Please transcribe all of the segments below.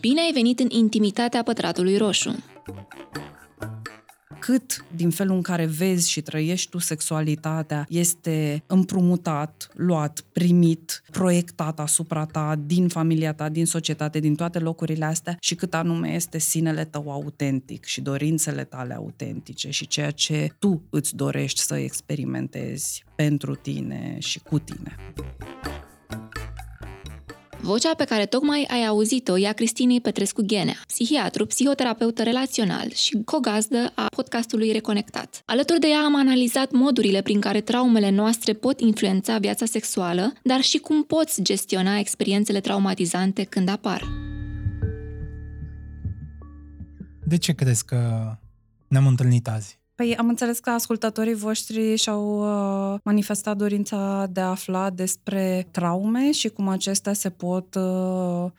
Bine ai venit în intimitatea pătratului roșu! cât din felul în care vezi și trăiești tu sexualitatea este împrumutat, luat, primit, proiectat asupra ta, din familia ta, din societate, din toate locurile astea și cât anume este sinele tău autentic și dorințele tale autentice și ceea ce tu îți dorești să experimentezi pentru tine și cu tine. Vocea pe care tocmai ai auzit-o e a Cristinei Petrescu Ghenea, psihiatru, psihoterapeută relațional și cogazdă a podcastului Reconectat. Alături de ea am analizat modurile prin care traumele noastre pot influența viața sexuală, dar și cum poți gestiona experiențele traumatizante când apar. De ce crezi că ne-am întâlnit azi? Păi am înțeles că ascultătorii voștri și-au uh, manifestat dorința de a afla despre traume și cum acestea se pot uh,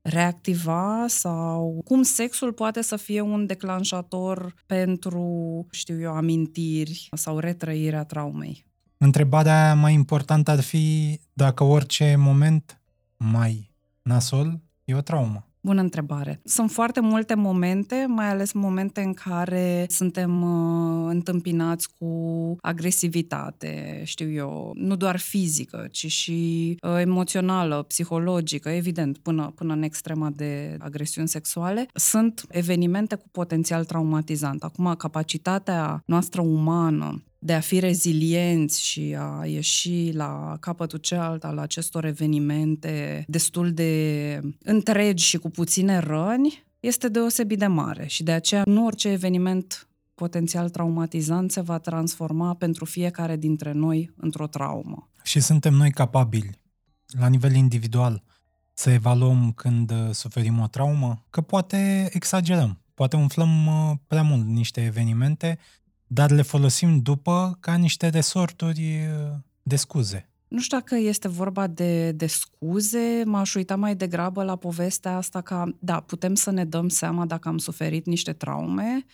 reactiva sau cum sexul poate să fie un declanșator pentru, știu eu, amintiri sau retrăirea traumei. Întrebarea mai importantă ar fi dacă orice moment mai nasol e o traumă. Bună întrebare. Sunt foarte multe momente, mai ales momente în care suntem uh, întâmpinați cu agresivitate, știu eu, nu doar fizică, ci și uh, emoțională, psihologică, evident, până, până în extrema de agresiuni sexuale. Sunt evenimente cu potențial traumatizant. Acum, capacitatea noastră umană de a fi rezilienți și a ieși la capătul celălalt al acestor evenimente destul de întregi și cu puține răni, este deosebit de mare și de aceea nu orice eveniment potențial traumatizant se va transforma pentru fiecare dintre noi într-o traumă. Și suntem noi capabili, la nivel individual, să evaluăm când uh, suferim o traumă, că poate exagerăm, poate umflăm uh, prea mult niște evenimente dar le folosim după ca niște resorturi uh, de scuze. Nu știu dacă este vorba de, de scuze, m-aș uita mai degrabă la povestea asta că, da, putem să ne dăm seama dacă am suferit niște traume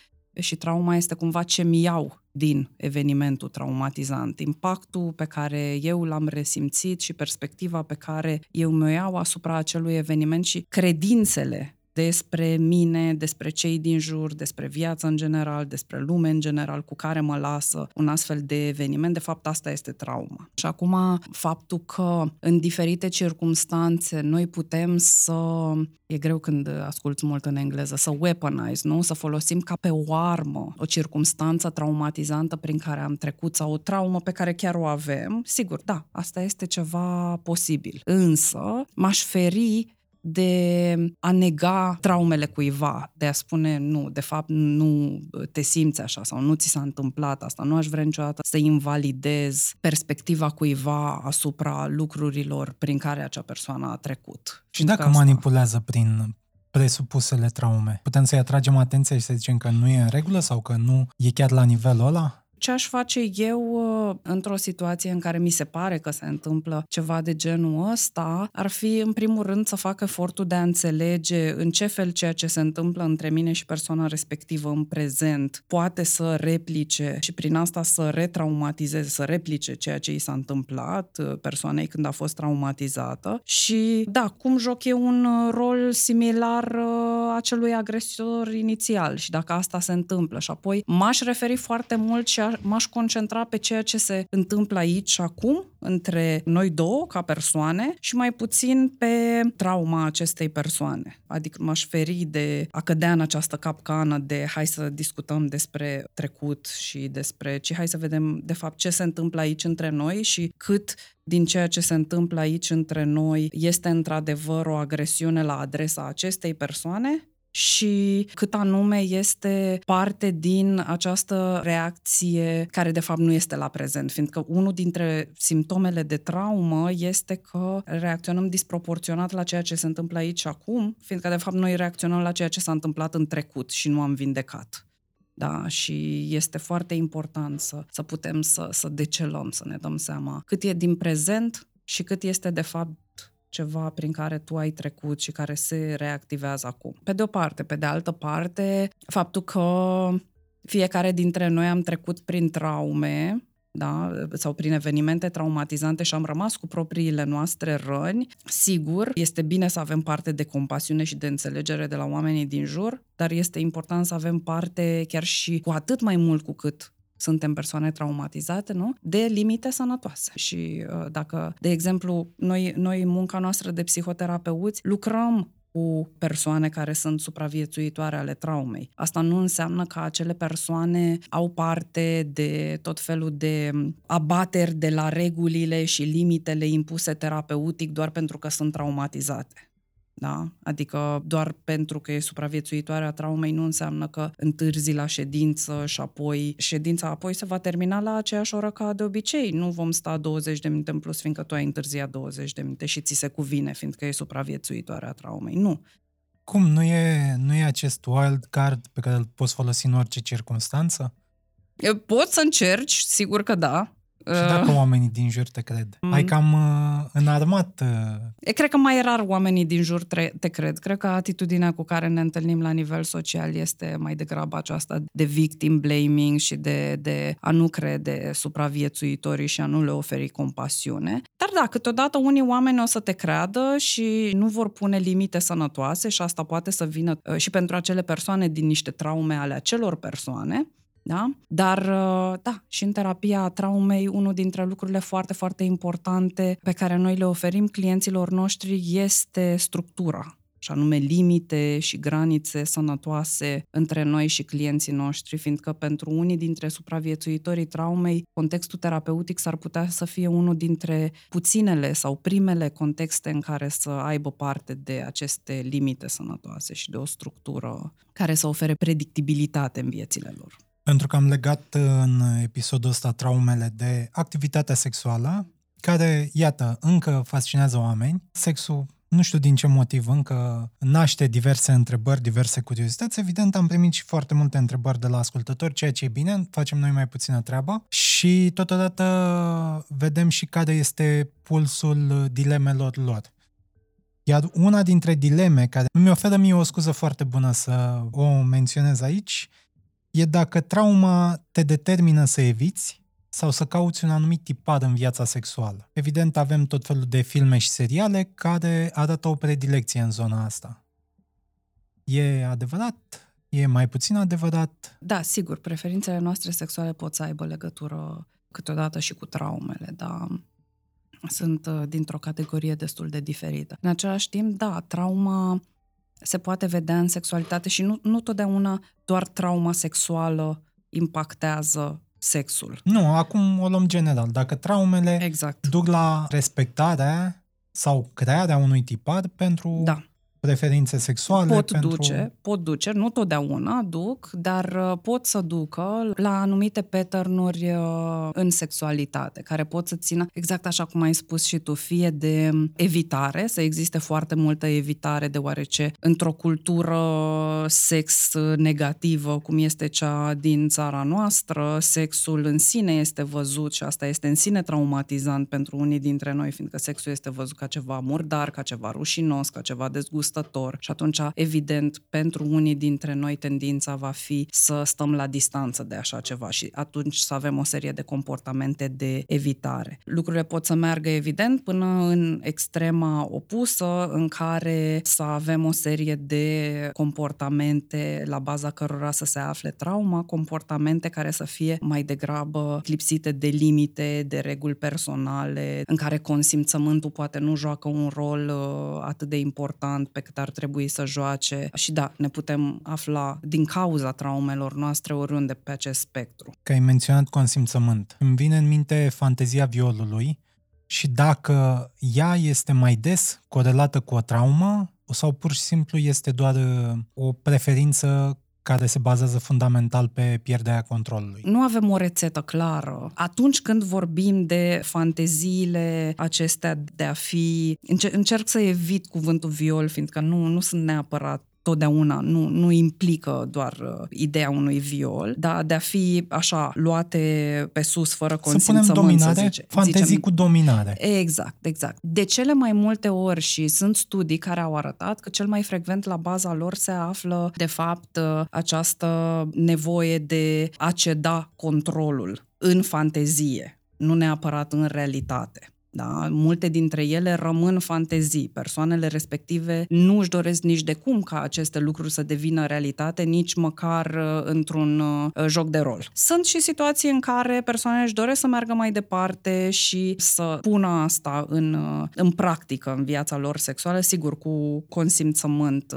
și trauma este cumva ce mi iau din evenimentul traumatizant, impactul pe care eu l-am resimțit și perspectiva pe care eu mi-o iau asupra acelui eveniment și credințele despre mine, despre cei din jur, despre viața în general, despre lume în general cu care mă lasă un astfel de eveniment. De fapt, asta este trauma. Și acum, faptul că în diferite circunstanțe noi putem să e greu când asculți mult în engleză, să weaponize, nu? Să folosim ca pe o armă o circunstanță traumatizantă prin care am trecut sau o traumă pe care chiar o avem. Sigur, da, asta este ceva posibil. Însă, m-aș feri de a nega traumele cuiva, de a spune nu, de fapt nu te simți așa sau nu ți s-a întâmplat asta, nu aș vrea niciodată să invalidez perspectiva cuiva asupra lucrurilor prin care acea persoană a trecut. Și dacă asta... manipulează prin presupusele traume, putem să-i atragem atenția și să zicem că nu e în regulă sau că nu e chiar la nivelul ăla? Ce aș face eu uh, într-o situație în care mi se pare că se întâmplă ceva de genul ăsta, ar fi în primul rând să fac efortul de a înțelege în ce fel ceea ce se întâmplă între mine și persoana respectivă în prezent poate să replice și prin asta să retraumatizeze, să replice ceea ce i s-a întâmplat uh, persoanei când a fost traumatizată. Și da, cum joc eu un uh, rol similar acelui agresor inițial și dacă asta se întâmplă. Și apoi m-aș referi foarte mult și m-aș concentra pe ceea ce se întâmplă aici și acum, între noi două, ca persoane, și mai puțin pe trauma acestei persoane. Adică m-aș feri de a cădea în această capcană de hai să discutăm despre trecut și despre ci hai să vedem de fapt ce se întâmplă aici între noi și cât din ceea ce se întâmplă aici între noi este într-adevăr o agresiune la adresa acestei persoane și cât anume este parte din această reacție care de fapt nu este la prezent, fiindcă unul dintre simptomele de traumă este că reacționăm disproporționat la ceea ce se întâmplă aici și acum, fiindcă de fapt noi reacționăm la ceea ce s-a întâmplat în trecut și nu am vindecat. Da, și este foarte important să, să putem să, să decelăm, să ne dăm seama cât e din prezent și cât este de fapt ceva prin care tu ai trecut și care se reactivează acum. Pe de o parte. Pe de altă parte, faptul că fiecare dintre noi am trecut prin traume da? sau prin evenimente traumatizante și am rămas cu propriile noastre răni, sigur, este bine să avem parte de compasiune și de înțelegere de la oamenii din jur, dar este important să avem parte chiar și cu atât mai mult cu cât suntem persoane traumatizate, nu? De limite sănătoase. Și uh, dacă, de exemplu, noi, noi munca noastră de psihoterapeuți lucrăm cu persoane care sunt supraviețuitoare ale traumei. Asta nu înseamnă că acele persoane au parte de tot felul de abateri de la regulile și limitele impuse terapeutic doar pentru că sunt traumatizate. Da? Adică doar pentru că e supraviețuitoare a traumei nu înseamnă că întârzi la ședință și apoi ședința apoi se va termina la aceeași oră ca de obicei. Nu vom sta 20 de minute în plus fiindcă tu ai întârziat 20 de minute și ți se cuvine fiindcă e supraviețuitoare a traumei. Nu. Cum? Nu e, nu e acest wild card pe care îl poți folosi în orice circunstanță? Poți să încerci, sigur că da. Și dacă uh. oamenii din jur te cred? Mm. Ai cam uh, înarmat... Uh... Cred că mai rar oamenii din jur te, te cred. Cred că atitudinea cu care ne întâlnim la nivel social este mai degrabă aceasta de victim blaming și de, de a nu crede supraviețuitorii și a nu le oferi compasiune. Dar da, câteodată unii oameni o să te creadă și nu vor pune limite sănătoase și asta poate să vină uh, și pentru acele persoane din niște traume ale acelor persoane da? Dar, uh, da, și în terapia traumei, unul dintre lucrurile foarte, foarte importante pe care noi le oferim clienților noștri este structura și anume limite și granițe sănătoase între noi și clienții noștri, fiindcă pentru unii dintre supraviețuitorii traumei, contextul terapeutic s-ar putea să fie unul dintre puținele sau primele contexte în care să aibă parte de aceste limite sănătoase și de o structură care să ofere predictibilitate în viețile lor. Pentru că am legat în episodul ăsta traumele de activitatea sexuală, care, iată, încă fascinează oameni. Sexul, nu știu din ce motiv, încă naște diverse întrebări, diverse curiozități. Evident, am primit și foarte multe întrebări de la ascultători, ceea ce e bine, facem noi mai puțină treabă. Și totodată vedem și care este pulsul dilemelor lor. Iar una dintre dileme care mi oferă mie o scuză foarte bună să o menționez aici e dacă trauma te determină să eviți sau să cauți un anumit tipar în viața sexuală. Evident, avem tot felul de filme și seriale care arată o predilecție în zona asta. E adevărat? E mai puțin adevărat? Da, sigur, preferințele noastre sexuale pot să aibă legătură câteodată și cu traumele, dar sunt uh, dintr-o categorie destul de diferită. În același timp, da, trauma se poate vedea în sexualitate și nu, nu totdeauna doar trauma sexuală impactează sexul. Nu, acum o luăm general. Dacă traumele exact. duc la respectarea sau crearea unui tipar pentru da preferințe sexuale? Pot pentru... duce, pot duce, nu totdeauna duc, dar uh, pot să ducă la anumite pattern-uri uh, în sexualitate, care pot să țină, exact așa cum ai spus și tu, fie de evitare, să existe foarte multă evitare, deoarece într-o cultură sex negativă, cum este cea din țara noastră, sexul în sine este văzut și asta este în sine traumatizant pentru unii dintre noi, fiindcă sexul este văzut ca ceva murdar, ca ceva rușinos, ca ceva dezgust gustător și atunci, evident, pentru unii dintre noi tendința va fi să stăm la distanță de așa ceva și atunci să avem o serie de comportamente de evitare. Lucrurile pot să meargă, evident, până în extrema opusă, în care să avem o serie de comportamente la baza cărora să se afle trauma, comportamente care să fie mai degrabă lipsite de limite, de reguli personale, în care consimțământul poate nu joacă un rol uh, atât de important pe cât ar trebui să joace și da, ne putem afla din cauza traumelor noastre oriunde pe acest spectru. Că ai menționat consimțământ. Îmi vine în minte fantezia violului și dacă ea este mai des corelată cu o traumă sau pur și simplu este doar uh, o preferință care se bazează fundamental pe pierderea controlului. Nu avem o rețetă clară. Atunci când vorbim de fanteziile acestea de a fi... Încerc să evit cuvântul viol, fiindcă nu, nu sunt neapărat totdeauna, nu, nu implică doar uh, ideea unui viol, dar de a fi așa luate pe sus fără consimțământ, să, punem dominare, să zice, fantezii zicem, cu dominare. Exact, exact. De cele mai multe ori și sunt studii care au arătat că cel mai frecvent la baza lor se află de fapt uh, această nevoie de a ceda controlul în fantezie, nu neapărat în realitate. Da? Multe dintre ele rămân fantezii. Persoanele respective nu își doresc nici de cum ca aceste lucruri să devină realitate, nici măcar uh, într-un uh, joc de rol. Sunt și situații în care persoanele își doresc să meargă mai departe și să pună asta în, uh, în practică în viața lor sexuală, sigur, cu consimțământ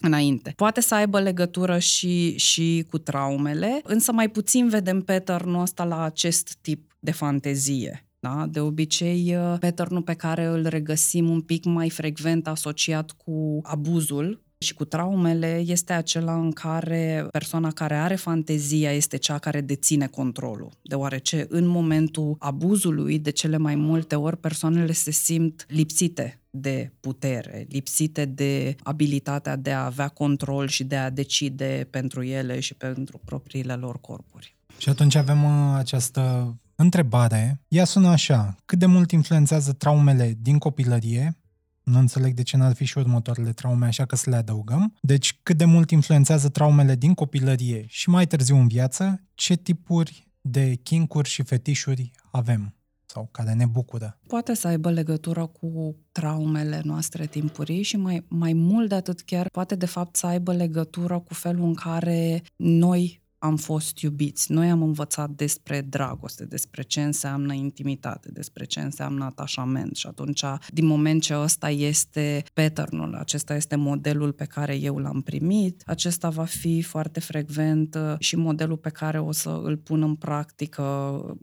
înainte. Poate să aibă legătură și, și cu traumele, însă mai puțin vedem pattern ăsta la acest tip de fantezie. Da? De obicei, uh, pattern pe care îl regăsim un pic mai frecvent asociat cu abuzul și cu traumele este acela în care persoana care are fantezia este cea care deține controlul, deoarece în momentul abuzului, de cele mai multe ori, persoanele se simt lipsite de putere, lipsite de abilitatea de a avea control și de a decide pentru ele și pentru propriile lor corpuri. Și atunci avem uh, această întrebare. Ea sună așa. Cât de mult influențează traumele din copilărie nu înțeleg de ce n-ar fi și următoarele traume, așa că să le adăugăm. Deci, cât de mult influențează traumele din copilărie și mai târziu în viață, ce tipuri de kinkuri și fetișuri avem sau care ne bucură. Poate să aibă legătură cu traumele noastre timpurii și mai, mai mult de atât chiar poate de fapt să aibă legătură cu felul în care noi am fost iubiți. Noi am învățat despre dragoste, despre ce înseamnă intimitate, despre ce înseamnă atașament și atunci, din moment ce ăsta este patternul, acesta este modelul pe care eu l-am primit, acesta va fi foarte frecvent uh, și modelul pe care o să îl pun în practică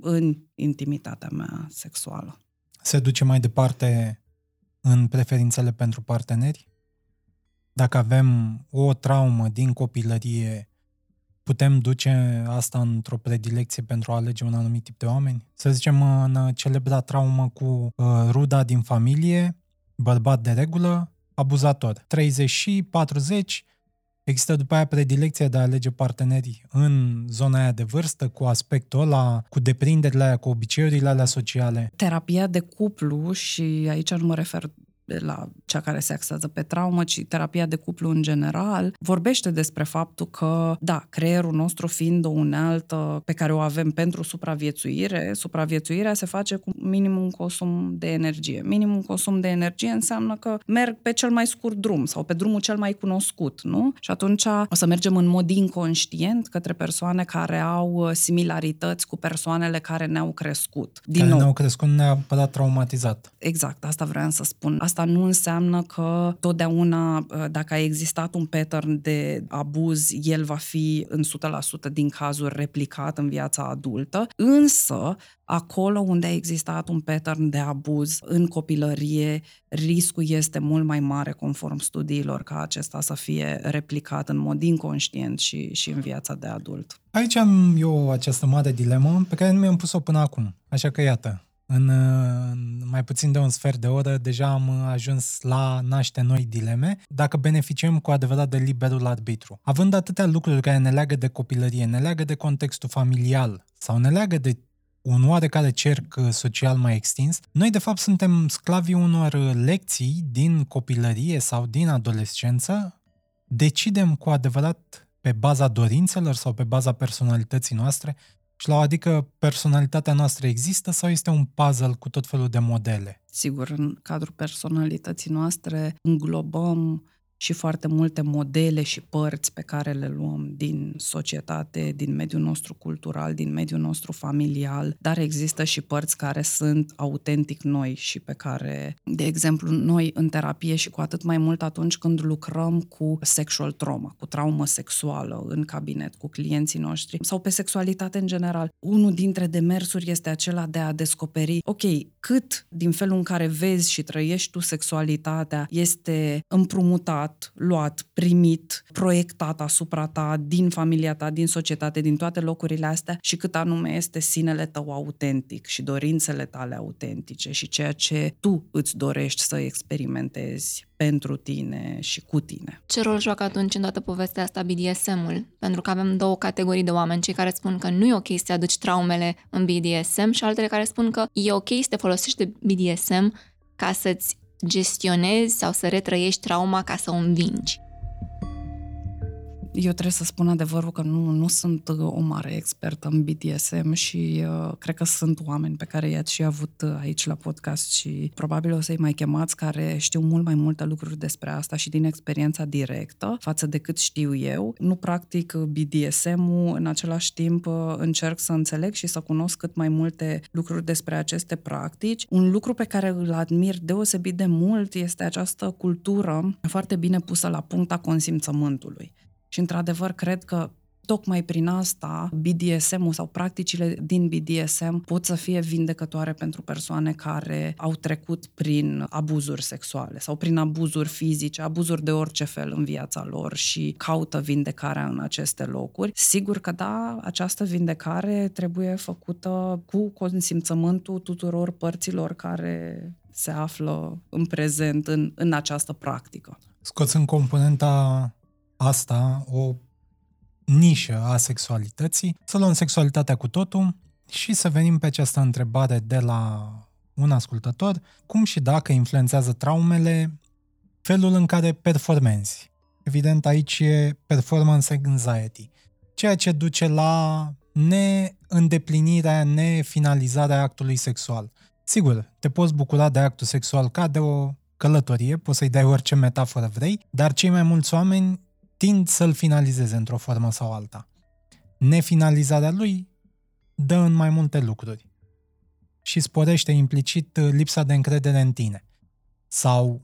în intimitatea mea sexuală. Se duce mai departe în preferințele pentru parteneri? Dacă avem o traumă din copilărie putem duce asta într-o predilecție pentru a alege un anumit tip de oameni? Să zicem în celebra traumă cu uh, ruda din familie, bărbat de regulă, abuzator. 30 și 40, Există după aia predilecția de a alege parteneri în zona aia de vârstă, cu aspectul ăla, cu deprinderile aia, cu obiceiurile alea sociale. Terapia de cuplu, și aici nu mă refer la cea care se axează pe traumă, ci terapia de cuplu în general, vorbește despre faptul că, da, creierul nostru fiind o unealtă pe care o avem pentru supraviețuire, supraviețuirea se face cu minimum consum de energie. Minimum consum de energie înseamnă că merg pe cel mai scurt drum sau pe drumul cel mai cunoscut, nu? Și atunci o să mergem în mod inconștient către persoane care au similarități cu persoanele care ne-au crescut. Din care nou, ne-au crescut neapărat traumatizat. Exact, asta vreau să spun. Asta asta nu înseamnă că totdeauna, uh, dacă a existat un pattern de abuz, el va fi în 100% din cazuri replicat în viața adultă, însă acolo unde a existat un pattern de abuz în copilărie, riscul este mult mai mare conform studiilor ca acesta să fie replicat în mod inconștient și, și în viața de adult. Aici am eu această mare dilemă pe care nu mi-am pus-o până acum. Așa că iată, în, în mai puțin de un sfert de oră deja am ajuns la naște noi dileme, dacă beneficiem cu adevărat de liberul arbitru. Având atâtea lucruri care ne leagă de copilărie, ne leagă de contextul familial sau ne leagă de un oarecare cerc social mai extins, noi de fapt suntem sclavii unor lecții din copilărie sau din adolescență, decidem cu adevărat pe baza dorințelor sau pe baza personalității noastre și la o adică personalitatea noastră există sau este un puzzle cu tot felul de modele? Sigur, în cadrul personalității noastre înglobăm și foarte multe modele și părți pe care le luăm din societate, din mediul nostru cultural, din mediul nostru familial, dar există și părți care sunt autentic noi și pe care, de exemplu, noi în terapie și cu atât mai mult atunci când lucrăm cu sexual trauma, cu traumă sexuală în cabinet, cu clienții noștri sau pe sexualitate în general, unul dintre demersuri este acela de a descoperi, ok, cât din felul în care vezi și trăiești tu sexualitatea este împrumutat dat, luat, primit, proiectat asupra ta, din familia ta, din societate, din toate locurile astea și cât anume este sinele tău autentic și dorințele tale autentice și ceea ce tu îți dorești să experimentezi pentru tine și cu tine. Ce rol joacă atunci în toată povestea asta BDSM-ul? Pentru că avem două categorii de oameni, cei care spun că nu e ok să te aduci traumele în BDSM și altele care spun că e ok să te folosești de BDSM ca să-ți gestionezi sau să retrăiești trauma ca să o învingi. Eu trebuie să spun adevărul că nu, nu sunt uh, o mare expertă în BDSM și uh, cred că sunt oameni pe care i-ați și avut uh, aici la podcast și probabil o să-i mai chemați care știu mult mai multe lucruri despre asta și din experiența directă față de cât știu eu. Nu practic BDSM-ul, în același timp uh, încerc să înțeleg și să cunosc cât mai multe lucruri despre aceste practici. Un lucru pe care îl admir deosebit de mult este această cultură foarte bine pusă la punct a consimțământului. Și într-adevăr cred că tocmai prin asta BDSM-ul sau practicile din BDSM pot să fie vindecătoare pentru persoane care au trecut prin abuzuri sexuale sau prin abuzuri fizice, abuzuri de orice fel în viața lor și caută vindecarea în aceste locuri. Sigur că da, această vindecare trebuie făcută cu consimțământul tuturor părților care se află în prezent în, în această practică. Scoți în componenta asta o nișă a sexualității, să luăm sexualitatea cu totul și să venim pe această întrebare de la un ascultător, cum și dacă influențează traumele felul în care performezi. Evident, aici e performance anxiety, ceea ce duce la neîndeplinirea, nefinalizarea actului sexual. Sigur, te poți bucura de actul sexual ca de o călătorie, poți să-i dai orice metaforă vrei, dar cei mai mulți oameni tind să-l finalizeze într-o formă sau alta. Nefinalizarea lui dă în mai multe lucruri și sporește implicit lipsa de încredere în tine sau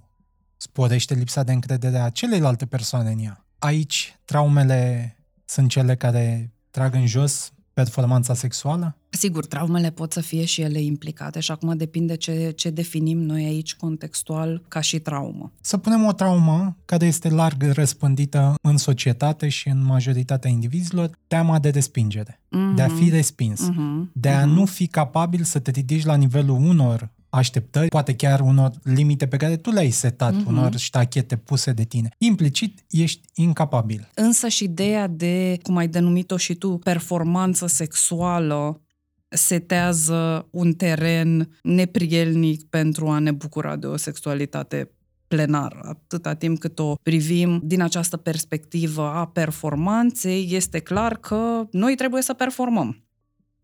sporește lipsa de încredere a celeilalte persoane în ea. Aici traumele sunt cele care trag în jos performanța sexuală? Sigur, traumele pot să fie și ele implicate și acum depinde ce, ce definim noi aici contextual ca și traumă. Să punem o traumă care este larg răspândită în societate și în majoritatea indivizilor, teama de respingere, mm-hmm. de a fi respins, mm-hmm. de a mm-hmm. nu fi capabil să te ridici la nivelul unor așteptări, poate chiar unor limite pe care tu le-ai setat, uh-huh. unor ștachete puse de tine. Implicit ești incapabil. Însă și ideea de, cum ai denumit-o și tu, performanță sexuală setează un teren neprielnic pentru a ne bucura de o sexualitate plenară. Atâta timp cât o privim din această perspectivă a performanței, este clar că noi trebuie să performăm.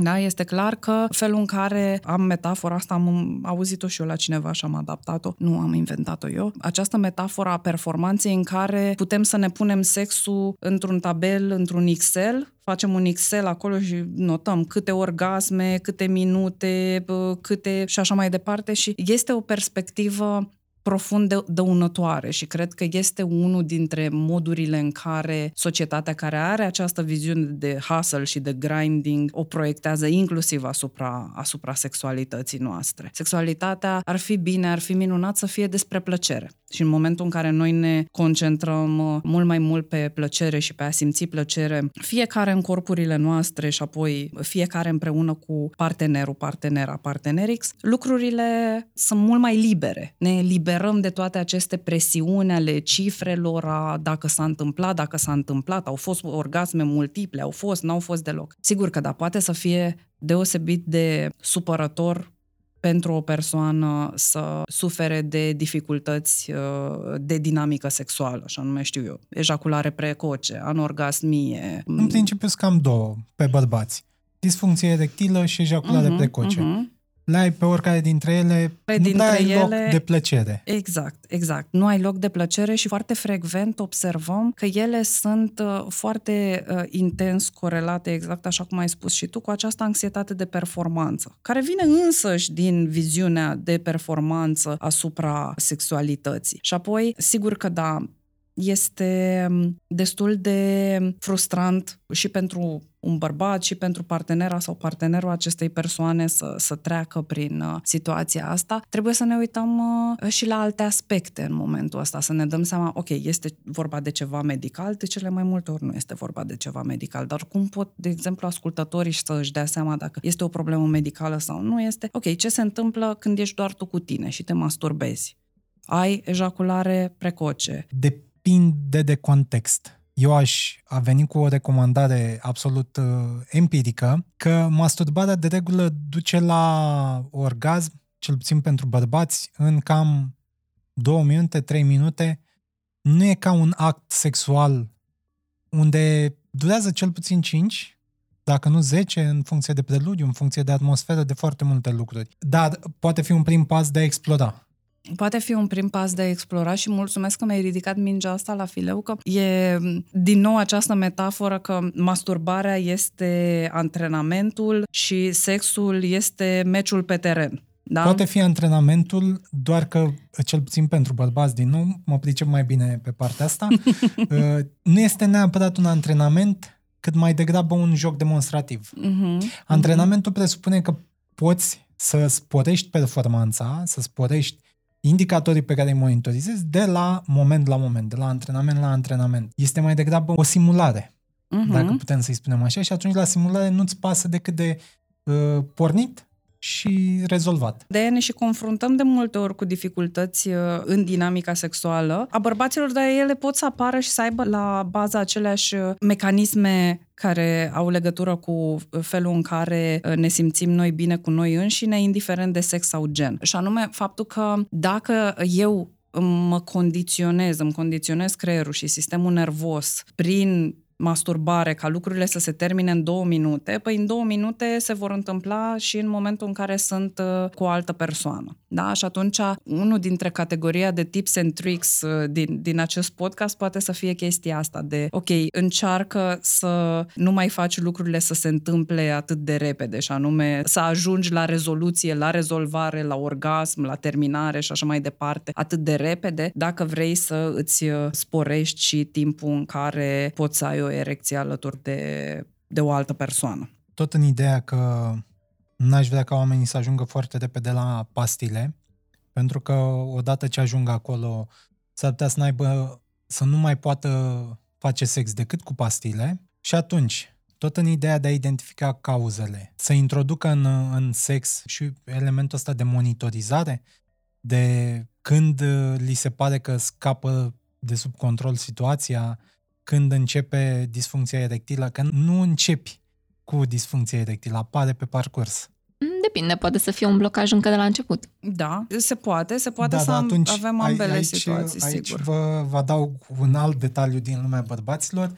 Da, este clar că felul în care am metafora asta, am auzit-o și eu la cineva și am adaptat-o, nu am inventat-o eu, această metaforă a performanței în care putem să ne punem sexul într-un tabel, într-un Excel, facem un Excel acolo și notăm câte orgasme, câte minute, câte și așa mai departe și este o perspectivă profund dăunătoare și cred că este unul dintre modurile în care societatea care are această viziune de hustle și de grinding o proiectează inclusiv asupra, asupra sexualității noastre. Sexualitatea ar fi bine, ar fi minunat să fie despre plăcere. Și în momentul în care noi ne concentrăm uh, mult mai mult pe plăcere și pe a simți plăcere, fiecare în corpurile noastre și apoi fiecare împreună cu partenerul, partenera, partenerix, lucrurile sunt mult mai libere. Ne liberăm de toate aceste presiuni ale cifrelor, a dacă s-a întâmplat, dacă s-a întâmplat, au fost orgasme multiple, au fost, n-au fost deloc. Sigur că da, poate să fie deosebit de supărător pentru o persoană să sufere de dificultăți uh, de dinamică sexuală, așa nume știu eu, ejaculare precoce, anorgasmie. În principiu sunt cam două pe bărbați. Disfuncție erectilă și ejaculare uh-huh, precoce. Uh-huh le ai pe oricare dintre ele, pe dintre nu ai ele, loc de plăcere. Exact, exact. Nu ai loc de plăcere și foarte frecvent observăm că ele sunt uh, foarte uh, intens corelate, exact așa cum ai spus și tu, cu această anxietate de performanță, care vine însăși din viziunea de performanță asupra sexualității. Și apoi, sigur că da, este destul de frustrant și pentru un bărbat și pentru partenera sau partenerul acestei persoane să, să treacă prin uh, situația asta, trebuie să ne uităm uh, și la alte aspecte în momentul ăsta, să ne dăm seama, ok, este vorba de ceva medical, de cele mai multe ori nu este vorba de ceva medical, dar cum pot, de exemplu, ascultătorii să își dea seama dacă este o problemă medicală sau nu este, ok, ce se întâmplă când ești doar tu cu tine și te masturbezi? Ai ejaculare precoce. Depinde de context eu aș a veni cu o recomandare absolut uh, empirică că masturbarea de regulă duce la orgasm, cel puțin pentru bărbați, în cam două minute, trei minute. Nu e ca un act sexual unde durează cel puțin 5, dacă nu 10, în funcție de preludiu, în funcție de atmosferă, de foarte multe lucruri. Dar poate fi un prim pas de a explora. Poate fi un prim pas de a explora și mulțumesc că mi-ai ridicat mingea asta la fileu, că e din nou această metaforă că masturbarea este antrenamentul și sexul este meciul pe teren. Da? Poate fi antrenamentul, doar că, cel puțin pentru bărbați, din nou, mă pricep mai bine pe partea asta, uh, nu este neapărat un antrenament, cât mai degrabă un joc demonstrativ. Uh-huh. Antrenamentul presupune că poți să sporești performanța, să sporești indicatorii pe care îi monitorizezi de la moment la moment, de la antrenament la antrenament. Este mai degrabă o simulare, uh-huh. dacă putem să-i spunem așa, și atunci la simulare nu-ți pasă decât de uh, pornit și rezolvat. De aia ne și confruntăm de multe ori cu dificultăți uh, în dinamica sexuală a bărbaților, dar ele pot să apară și să aibă la baza aceleași uh, mecanisme care au legătură cu uh, felul în care ne simțim noi bine cu noi înșine, indiferent de sex sau gen. Și anume faptul că dacă eu mă condiționez, îmi condiționez creierul și sistemul nervos prin masturbare, ca lucrurile să se termine în două minute, păi în două minute se vor întâmpla și în momentul în care sunt uh, cu o altă persoană. Da? Și atunci, unul dintre categoria de tips and tricks uh, din, din acest podcast poate să fie chestia asta de, ok, încearcă să nu mai faci lucrurile să se întâmple atât de repede și anume să ajungi la rezoluție, la rezolvare, la orgasm, la terminare și așa mai departe, atât de repede, dacă vrei să îți uh, sporești și timpul în care poți să ai o erecție alături de, de o altă persoană. Tot în ideea că n-aș vrea ca oamenii să ajungă foarte repede la pastile, pentru că odată ce ajung acolo s-ar putea să, n-aibă, să nu mai poată face sex decât cu pastile. Și atunci, tot în ideea de a identifica cauzele, să introducă în, în sex și elementul ăsta de monitorizare, de când li se pare că scapă de sub control situația, când începe disfuncția erectilă, că nu începi cu disfuncția erectilă, apare pe parcurs. Mm, depinde, poate să fie un blocaj încă de la început. Da, se poate, se poate da, să atunci, avem ambele aici, situații, aici sigur. Vă, vă dau un alt detaliu din lumea bărbaților.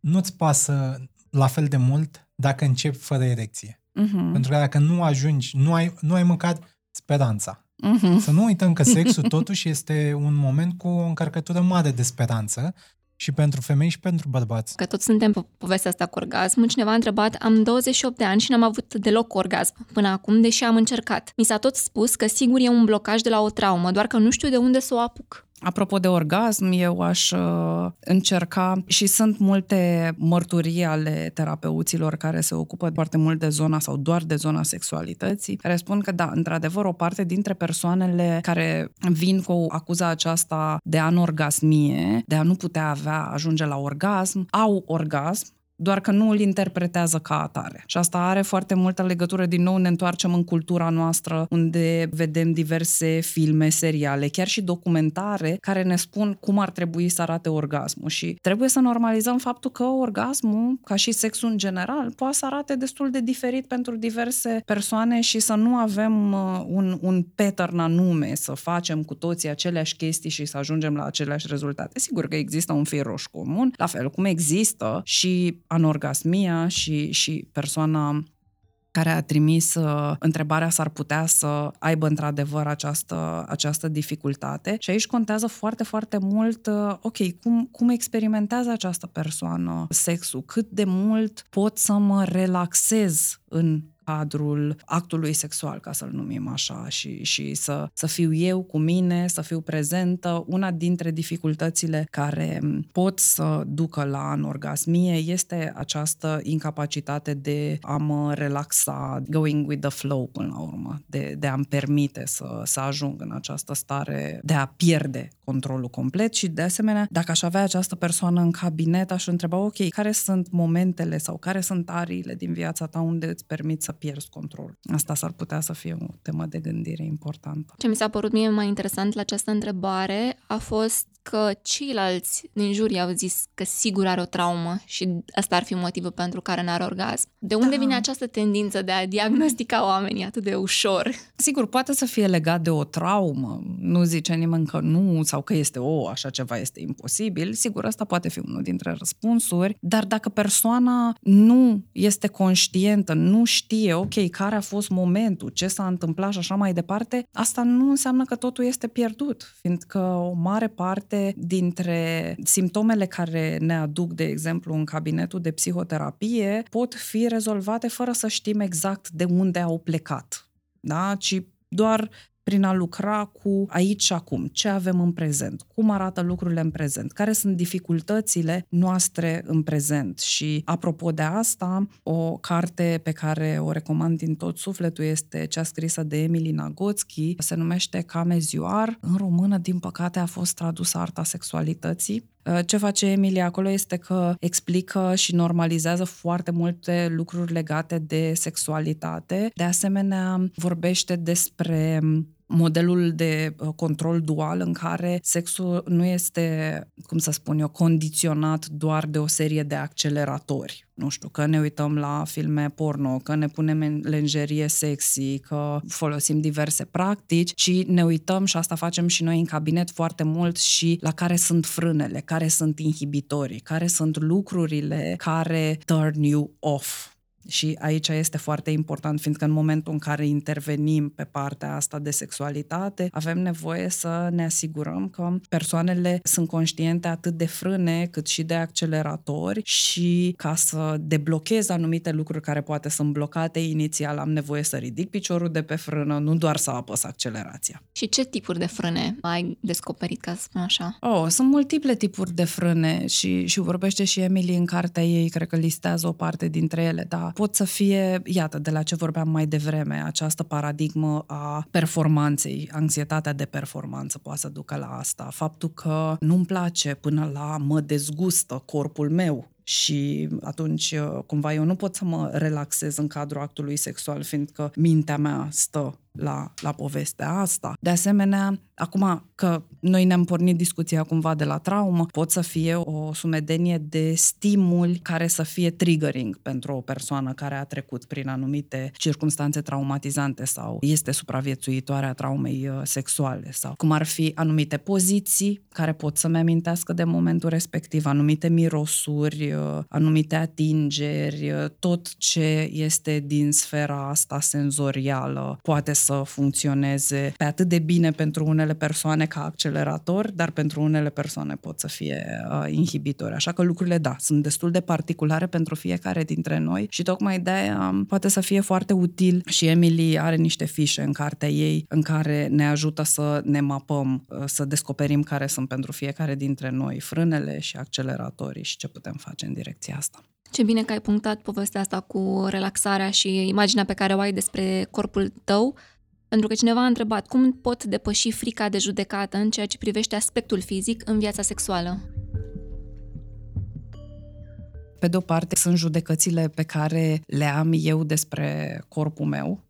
Nu-ți pasă la fel de mult dacă începi fără erecție. Uh-huh. Pentru că dacă nu ajungi, nu ai, nu ai măcar speranța. Uh-huh. Să nu uităm că sexul totuși este un moment cu o încărcătură mare de speranță și pentru femei și pentru bărbați. Că tot suntem pe povestea asta cu orgasm. Cineva a întrebat, am 28 de ani și n-am avut deloc orgasm până acum, deși am încercat. Mi s-a tot spus că sigur e un blocaj de la o traumă, doar că nu știu de unde să o apuc. Apropo de orgasm, eu aș uh, încerca și sunt multe mărturii ale terapeuților care se ocupă foarte mult de zona sau doar de zona sexualității, care spun că da, într-adevăr, o parte dintre persoanele care vin cu acuza aceasta de anorgasmie, de a nu putea avea, ajunge la orgasm, au orgasm, doar că nu îl interpretează ca atare. Și asta are foarte multă legătură, din nou ne întoarcem în cultura noastră, unde vedem diverse filme, seriale, chiar și documentare, care ne spun cum ar trebui să arate orgasmul. Și trebuie să normalizăm faptul că orgasmul, ca și sexul în general, poate să arate destul de diferit pentru diverse persoane și să nu avem uh, un, un pattern anume, să facem cu toții aceleași chestii și să ajungem la aceleași rezultate. Sigur că există un fir roșu comun, la fel cum există și anorgasmia și, și persoana care a trimis uh, întrebarea s-ar putea să aibă într-adevăr această, această dificultate. Și aici contează foarte, foarte mult, uh, ok, cum, cum experimentează această persoană sexul, cât de mult pot să mă relaxez în cadrul actului sexual, ca să-l numim așa, și, și să, să fiu eu cu mine, să fiu prezentă. Una dintre dificultățile care pot să ducă la anorgasmie este această incapacitate de a mă relaxa, going with the flow până la urmă, de, de a-mi permite să, să ajung în această stare de a pierde controlul complet și de asemenea, dacă aș avea această persoană în cabinet, aș întreba, ok, care sunt momentele sau care sunt ariile din viața ta unde îți permit să pierzi controlul? Asta s-ar putea să fie o temă de gândire importantă. Ce mi s-a părut mie mai interesant la această întrebare a fost că ceilalți din jur au zis că sigur are o traumă și asta ar fi motivul pentru care n-are orgasm. De unde da. vine această tendință de a diagnostica oamenii atât de ușor? Sigur, poate să fie legat de o traumă. Nu zice nimeni că nu sau că este o, așa ceva este imposibil. Sigur, asta poate fi unul dintre răspunsuri, dar dacă persoana nu este conștientă, nu știe, ok, care a fost momentul, ce s-a întâmplat și așa mai departe, asta nu înseamnă că totul este pierdut, fiindcă o mare parte parte dintre simptomele care ne aduc, de exemplu, în cabinetul de psihoterapie, pot fi rezolvate fără să știm exact de unde au plecat. Da? Ci doar prin a lucra cu aici și acum, ce avem în prezent, cum arată lucrurile în prezent, care sunt dificultățile noastre în prezent. Și apropo de asta, o carte pe care o recomand din tot sufletul este cea scrisă de Emily Nagotsky, se numește Camezioar. În română, din păcate, a fost tradusă Arta sexualității. Ce face Emilia acolo este că explică și normalizează foarte multe lucruri legate de sexualitate. De asemenea, vorbește despre modelul de uh, control dual în care sexul nu este, cum să spun eu, condiționat doar de o serie de acceleratori. Nu știu, că ne uităm la filme porno, că ne punem în lenjerie sexy, că folosim diverse practici, ci ne uităm și asta facem și noi în cabinet foarte mult și la care sunt frânele, care sunt inhibitorii, care sunt lucrurile care turn you off și aici este foarte important, fiindcă în momentul în care intervenim pe partea asta de sexualitate, avem nevoie să ne asigurăm că persoanele sunt conștiente atât de frâne cât și de acceleratori și ca să deblochez anumite lucruri care poate sunt blocate inițial, am nevoie să ridic piciorul de pe frână, nu doar să apăs accelerația. Și ce tipuri de frâne ai descoperit, ca să spun așa? Oh, sunt multiple tipuri de frâne și, și vorbește și Emily în cartea ei, cred că listează o parte dintre ele, dar pot să fie, iată, de la ce vorbeam mai devreme, această paradigmă a performanței, anxietatea de performanță poate să ducă la asta. Faptul că nu-mi place până la mă dezgustă corpul meu, și atunci cumva eu nu pot să mă relaxez în cadrul actului sexual, fiindcă mintea mea stă la, la povestea asta. De asemenea, acum că noi ne-am pornit discuția cumva de la traumă, pot să fie o sumedenie de stimuli care să fie triggering pentru o persoană care a trecut prin anumite circunstanțe traumatizante sau este supraviețuitoare a traumei uh, sexuale sau cum ar fi anumite poziții care pot să-mi amintească de momentul respectiv, anumite mirosuri, uh, anumite atingeri, uh, tot ce este din sfera asta senzorială poate să funcționeze pe atât de bine pentru unele persoane ca accelerator, dar pentru unele persoane pot să fie uh, inhibitori. Așa că lucrurile, da, sunt destul de particulare pentru fiecare dintre noi și tocmai de aia um, poate să fie foarte util și Emily are niște fișe în cartea ei în care ne ajută să ne mapăm, uh, să descoperim care sunt pentru fiecare dintre noi frânele și acceleratorii și ce putem face în direcția asta. Ce bine că ai punctat povestea asta cu relaxarea și imaginea pe care o ai despre corpul tău. Pentru că cineva a întrebat cum pot depăși frica de judecată în ceea ce privește aspectul fizic în viața sexuală. Pe de o parte, sunt judecățile pe care le am eu despre corpul meu,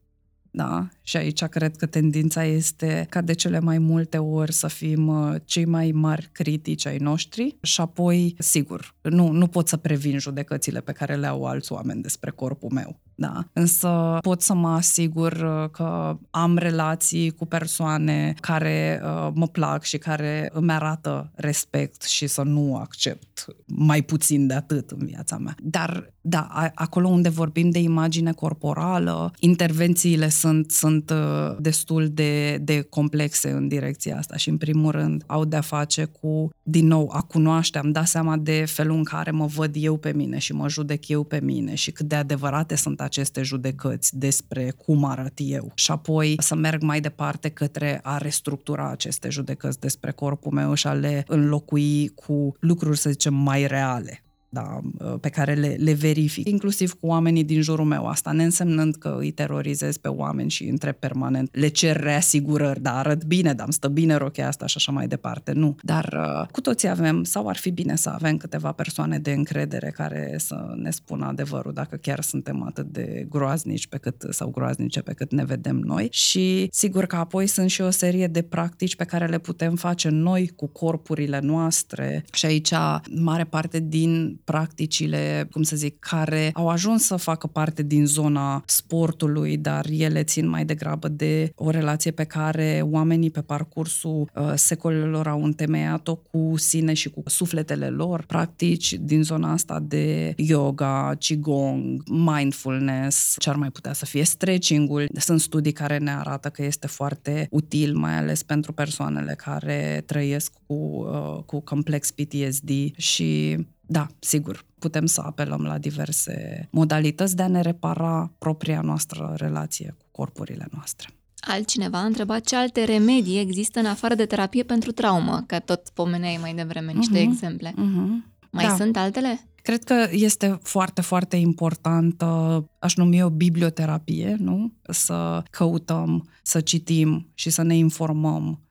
da? Și aici cred că tendința este ca de cele mai multe ori să fim uh, cei mai mari critici ai noștri și apoi, sigur, nu, nu pot să previn judecățile pe care le au alți oameni despre corpul meu. Da. Însă pot să mă asigur uh, că am relații cu persoane care uh, mă plac și care îmi arată respect și să nu accept mai puțin de atât în viața mea. Dar, da, acolo unde vorbim de imagine corporală, intervențiile sunt, sunt sunt uh, destul de, de complexe în direcția asta și, în primul rând, au de-a face cu, din nou, a cunoaște, am dat seama de felul în care mă văd eu pe mine și mă judec eu pe mine și cât de adevărate sunt aceste judecăți despre cum arăt eu. Și apoi să merg mai departe către a restructura aceste judecăți despre corpul meu și a le înlocui cu lucruri, să zicem, mai reale da, pe care le, le verific, inclusiv cu oamenii din jurul meu. Asta ne însemnând că îi terorizez pe oameni și între permanent, le cer reasigurări, da, arăt bine, dar îmi stă bine rochea asta și așa mai departe. Nu. Dar uh, cu toții avem, sau ar fi bine să avem câteva persoane de încredere care să ne spună adevărul dacă chiar suntem atât de groaznici pe cât, sau groaznice pe cât ne vedem noi. Și sigur că apoi sunt și o serie de practici pe care le putem face noi cu corpurile noastre și aici mare parte din practicile, cum să zic, care au ajuns să facă parte din zona sportului, dar ele țin mai degrabă de o relație pe care oamenii pe parcursul uh, secolelor au întemeiat-o cu sine și cu sufletele lor. Practici din zona asta de yoga, qigong, mindfulness, ce ar mai putea să fie stretching-ul. Sunt studii care ne arată că este foarte util, mai ales pentru persoanele care trăiesc cu, uh, cu complex PTSD și da, sigur, putem să apelăm la diverse modalități de a ne repara propria noastră relație cu corpurile noastre. Altcineva a întrebat ce alte remedii există în afară de terapie pentru traumă, că tot pomeneai mai devreme niște uh-huh, exemple. Uh-huh. Mai da. sunt altele? Cred că este foarte, foarte importantă, aș numi o biblioterapie, nu? Să căutăm, să citim și să ne informăm Uh,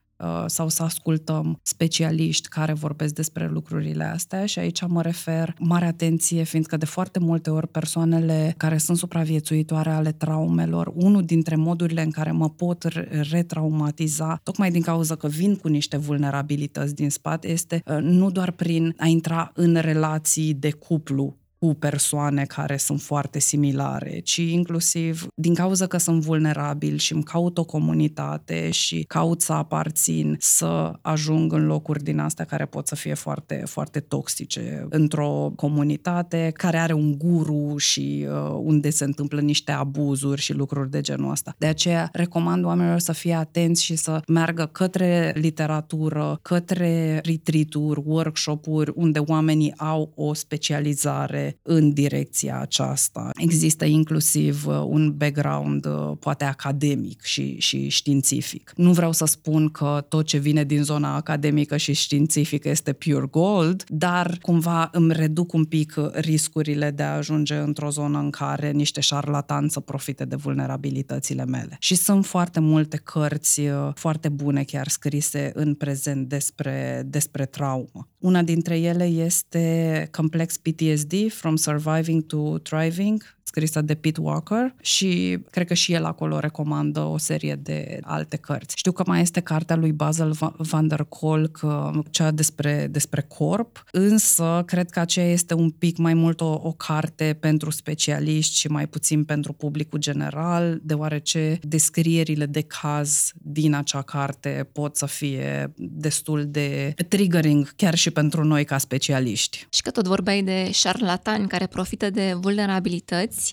sau să ascultăm specialiști care vorbesc despre lucrurile astea. Și aici mă refer mare atenție, fiindcă de foarte multe ori persoanele care sunt supraviețuitoare ale traumelor, unul dintre modurile în care mă pot retraumatiza, tocmai din cauza că vin cu niște vulnerabilități din spate, este uh, nu doar prin a intra în relații de cuplu cu persoane care sunt foarte similare, ci inclusiv din cauza că sunt vulnerabil și îmi caut o comunitate și caut să aparțin, să ajung în locuri din astea care pot să fie foarte, foarte toxice. Într-o comunitate care are un guru și uh, unde se întâmplă niște abuzuri și lucruri de genul ăsta. De aceea recomand oamenilor să fie atenți și să meargă către literatură, către retreat-uri, workshop-uri unde oamenii au o specializare în direcția aceasta. Există inclusiv uh, un background uh, poate academic și, și științific. Nu vreau să spun că tot ce vine din zona academică și științifică este pure gold, dar cumva îmi reduc un pic riscurile de a ajunge într-o zonă în care niște șarlatanți să profite de vulnerabilitățile mele. Și sunt foarte multe cărți uh, foarte bune chiar scrise în prezent despre, despre traumă. Una dintre ele este Complex PTSD From Surviving to Thriving scrisă de Pete Walker și cred că și el acolo recomandă o serie de alte cărți. Știu că mai este cartea lui Basil van der Kolk, uh, cea despre, despre corp, însă cred că aceea este un pic mai mult o, o carte pentru specialiști și mai puțin pentru publicul general, deoarece descrierile de caz din acea carte pot să fie destul de triggering chiar și pentru noi ca specialiști. Și că tot vorbeai de șarlatani care profită de vulnerabilități,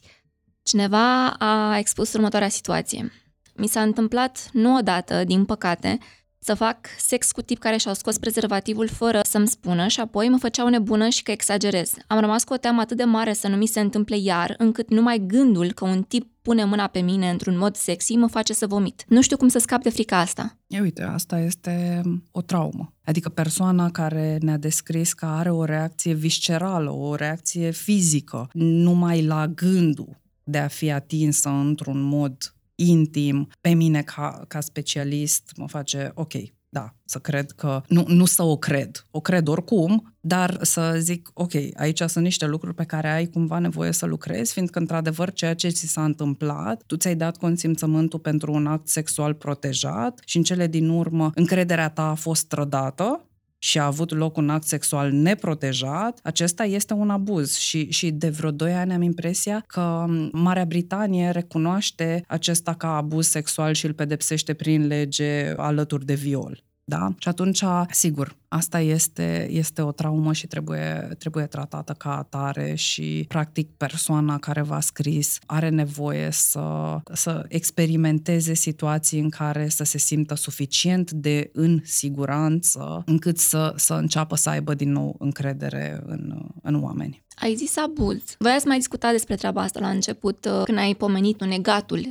Cineva a expus următoarea situație. Mi s-a întâmplat nu odată, din păcate, să fac sex cu tip care și-au scos prezervativul fără să-mi spună și apoi mă făceau nebună și că exagerez. Am rămas cu o teamă atât de mare să nu mi se întâmple iar, încât numai gândul că un tip pune mâna pe mine într-un mod sexy mă face să vomit. Nu știu cum să scap de frica asta. E, uite, asta este o traumă. Adică persoana care ne-a descris că are o reacție viscerală, o reacție fizică, numai la gândul de a fi atinsă într-un mod intim, pe mine ca, ca specialist mă face ok, da, să cred că, nu, nu să o cred, o cred oricum, dar să zic, ok, aici sunt niște lucruri pe care ai cumva nevoie să lucrezi, fiindcă, într-adevăr, ceea ce ți s-a întâmplat, tu ți-ai dat consimțământul pentru un act sexual protejat și, în cele din urmă, încrederea ta a fost trădată, și a avut loc un act sexual neprotejat, acesta este un abuz și, și de vreo 2 ani am impresia că Marea Britanie recunoaște acesta ca abuz sexual și îl pedepsește prin lege alături de viol. Da? Și atunci, sigur, asta este, este o traumă și trebuie, trebuie tratată ca atare și, practic, persoana care v-a scris are nevoie să, să experimenteze situații în care să se simtă suficient de în siguranță încât să, să înceapă să aibă din nou încredere în, în oameni. Ai zis abuz. Voiați mai discuta despre treaba asta la început, uh, când ai pomenit negatul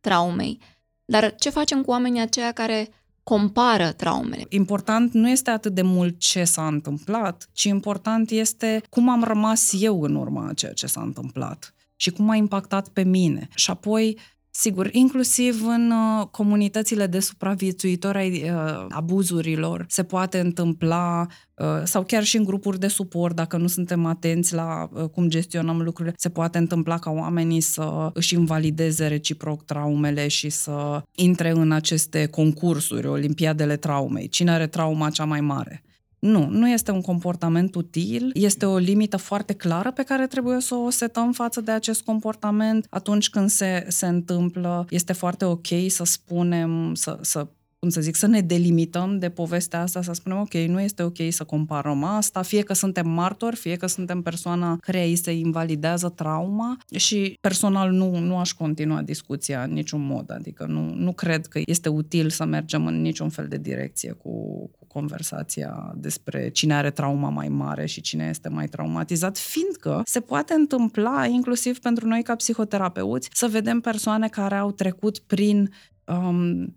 traumei. Dar ce facem cu oamenii aceia care compară traumele. Important nu este atât de mult ce s-a întâmplat, ci important este cum am rămas eu în urma a ceea ce s-a întâmplat și cum a impactat pe mine. Și apoi Sigur, inclusiv în uh, comunitățile de supraviețuitori ai uh, abuzurilor se poate întâmpla uh, sau chiar și în grupuri de suport, dacă nu suntem atenți la uh, cum gestionăm lucrurile, se poate întâmpla ca oamenii să își invalideze reciproc traumele și să intre în aceste concursuri, olimpiadele traumei. Cine are trauma cea mai mare? Nu, nu este un comportament util, este o limită foarte clară pe care trebuie să o setăm față de acest comportament. Atunci când se, se întâmplă, este foarte ok să spunem, să, să cum să zic, să ne delimităm de povestea asta, să spunem, ok, nu este ok să comparăm asta, fie că suntem martori, fie că suntem persoana care îi se invalidează trauma și personal nu, nu aș continua discuția în niciun mod, adică nu, nu cred că este util să mergem în niciun fel de direcție cu, cu conversația despre cine are trauma mai mare și cine este mai traumatizat, fiindcă se poate întâmpla, inclusiv pentru noi ca psihoterapeuți, să vedem persoane care au trecut prin um,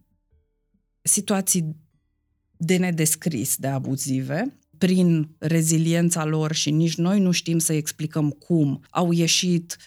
situații de nedescris, de abuzive, prin reziliența lor și nici noi nu știm să explicăm cum. Au ieșit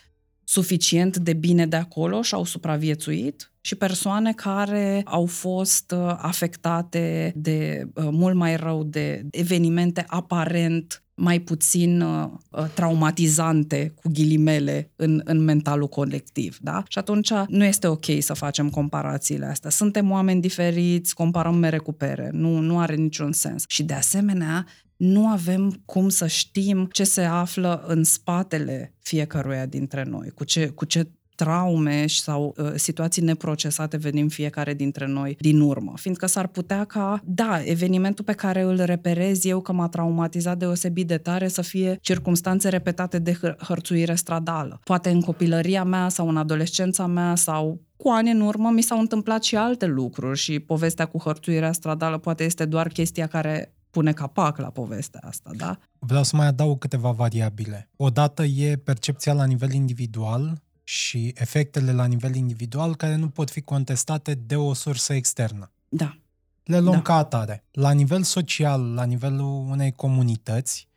suficient de bine de acolo și au supraviețuit și persoane care au fost uh, afectate de uh, mult mai rău de evenimente aparent mai puțin uh, uh, traumatizante, cu ghilimele, în, în mentalul colectiv. Da? Și atunci nu este ok să facem comparațiile astea. Suntem oameni diferiți, comparăm mere cu pere. Nu, nu are niciun sens. Și de asemenea, nu avem cum să știm ce se află în spatele fiecăruia dintre noi, cu ce, cu ce traume sau uh, situații neprocesate venim fiecare dintre noi din urmă. Fiindcă s-ar putea ca, da, evenimentul pe care îl reperez eu că m-a traumatizat deosebit de tare să fie circumstanțe repetate de hăr- hărțuire stradală. Poate în copilăria mea sau în adolescența mea sau cu ani în urmă mi s-au întâmplat și alte lucruri și povestea cu hărțuirea stradală poate este doar chestia care pune capac la povestea asta, da? Vreau să mai adaug câteva variabile. Odată e percepția la nivel individual și efectele la nivel individual care nu pot fi contestate de o sursă externă. Da. Le luăm Da. ca atare. La nivel social, la nivelul unei comunități,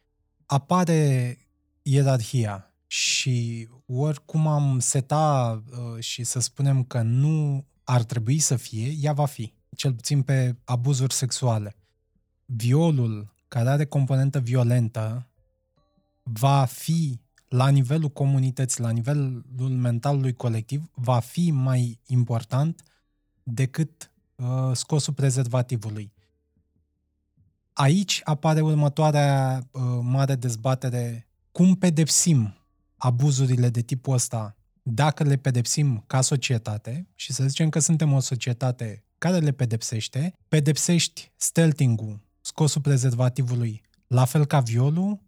apare ierarhia și oricum am seta uh, și să spunem că nu ar trebui să fie, ea va fi. Cel puțin pe abuzuri sexuale. Violul, care are componentă violentă, va fi la nivelul comunității, la nivelul mentalului colectiv, va fi mai important decât uh, scosul prezervativului. Aici apare următoarea uh, mare dezbatere. Cum pedepsim abuzurile de tipul ăsta dacă le pedepsim ca societate și să zicem că suntem o societate care le pedepsește, pedepsești steltingul, scosul prezervativului, la fel ca violul,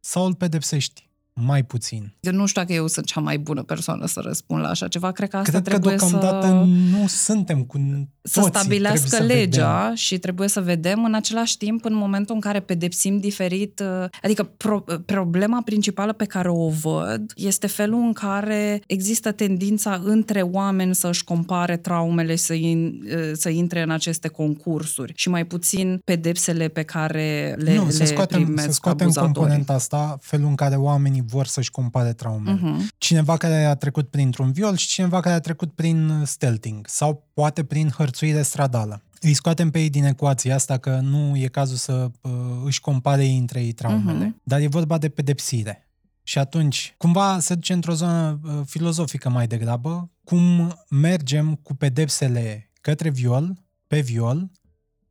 sau îl pedepsești mai puțin? Eu nu știu dacă eu sunt cea mai bună persoană să răspund la așa ceva. Cred că asta Cred că trebuie deocamdată să... nu suntem cu să toții. stabilească Trebuie să legea vedem. și trebuie să vedem în același timp în momentul în care pedepsim diferit, uh, adică pro, problema principală pe care o văd este felul în care există tendința între oameni să-și compare traumele, să, in, uh, să intre în aceste concursuri și mai puțin pedepsele pe care le, nu, le să scoatem, primesc să scoatem abuzatorii. componenta asta, felul în care oamenii vor să-și compare traumele. Mhm. Cineva care a trecut printr-un viol și cineva care a trecut prin stelting sau poate prin hărțuire stradală. Îi scoatem pe ei din ecuația asta că nu e cazul să uh, își compare ei între ei traumele, Mhm. dar e vorba de pedepsire. Și atunci, cumva se duce într-o zonă uh, filozofică mai degrabă, cum mergem cu pedepsele către viol, pe viol,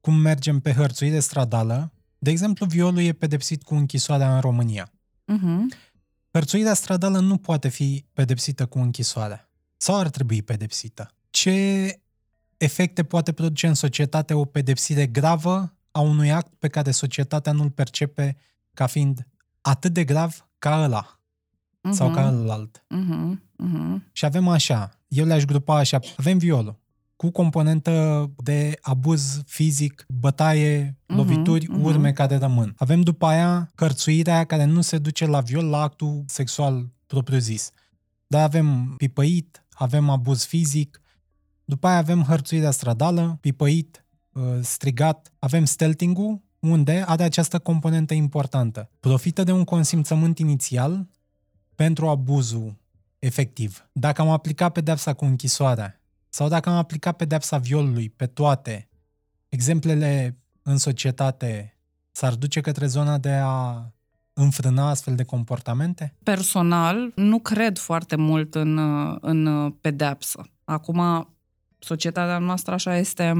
cum mergem pe hărțuire stradală. De exemplu, violul e pedepsit cu închisoarea în România. Mhm. Hărțuirea stradală nu poate fi pedepsită cu închisoarea. Sau ar trebui pedepsită. Ce efecte poate produce în societate o pedepsire gravă a unui act pe care societatea nu-l percepe ca fiind atât de grav ca ăla uh-huh. sau ca ălalt. Uh-huh. Uh-huh. Și avem așa, eu le-aș grupa așa, avem violul cu componentă de abuz fizic, bătaie, uh-huh, lovituri, uh-huh. urme care rămân. Avem după aia cărțuirea care nu se duce la viol, la actul sexual propriu-zis. Dar avem pipăit, avem abuz fizic, după aia avem hărțuirea stradală, pipăit, uh, strigat, avem stelting unde are această componentă importantă. Profită de un consimțământ inițial pentru abuzul efectiv. Dacă am aplicat pedepsa cu închisoarea sau dacă am aplicat pedepsa violului pe toate, exemplele în societate s-ar duce către zona de a înfrâna astfel de comportamente? Personal, nu cred foarte mult în, în pedepsă. Acum, societatea noastră așa este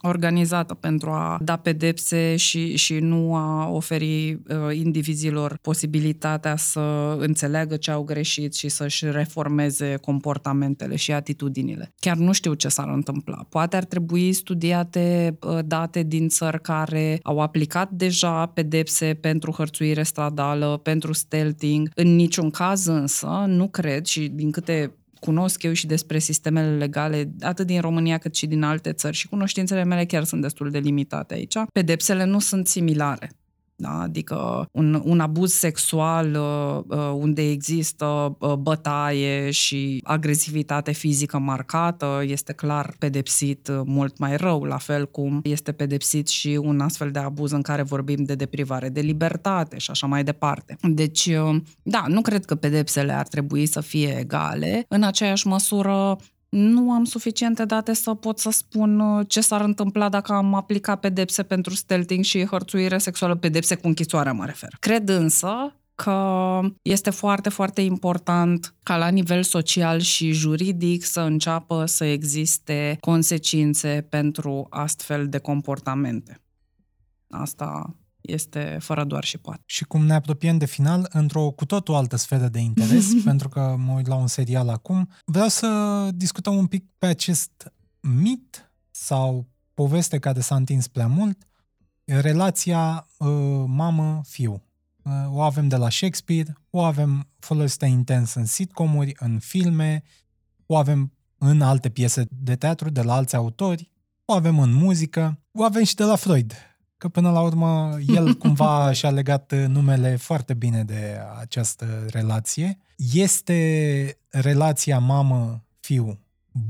organizată pentru a da pedepse și, și nu a oferi uh, indivizilor posibilitatea să înțeleagă ce au greșit și să-și reformeze comportamentele și atitudinile. Chiar nu știu ce s-ar întâmpla. Poate ar trebui studiate uh, date din țări care au aplicat deja pedepse pentru hărțuire stradală, pentru stelting. În niciun caz însă, nu cred și din câte cunosc eu și despre sistemele legale, atât din România cât și din alte țări și cunoștințele mele chiar sunt destul de limitate aici. Pedepsele nu sunt similare. Da? Adică un, un abuz sexual uh, uh, unde există uh, bătaie și agresivitate fizică marcată este clar pedepsit uh, mult mai rău, la fel cum este pedepsit și un astfel de abuz în care vorbim de deprivare de libertate și așa mai departe. Deci, uh, da, nu cred că pedepsele ar trebui să fie egale. În aceeași măsură, nu am suficiente date să pot să spun uh, ce s-ar întâmpla dacă am aplicat pedepse pentru stelting și hărțuire sexuală, pedepse cu închisoarea mă refer. Cred însă că este foarte, foarte important ca la nivel social și juridic să înceapă să existe consecințe pentru astfel de comportamente. Asta este fără doar și poate. Și cum ne apropiem de final, într-o cu totul altă sferă de interes, pentru că mă uit la un serial acum, vreau să discutăm un pic pe acest mit sau poveste care s-a întins prea mult, relația uh, mamă-fiu. Uh, o avem de la Shakespeare, o avem folosită intens în sitcomuri, în filme, o avem în alte piese de teatru de la alți autori, o avem în muzică, o avem și de la Freud că până la urmă el cumva și-a legat numele foarte bine de această relație. Este relația mamă-fiu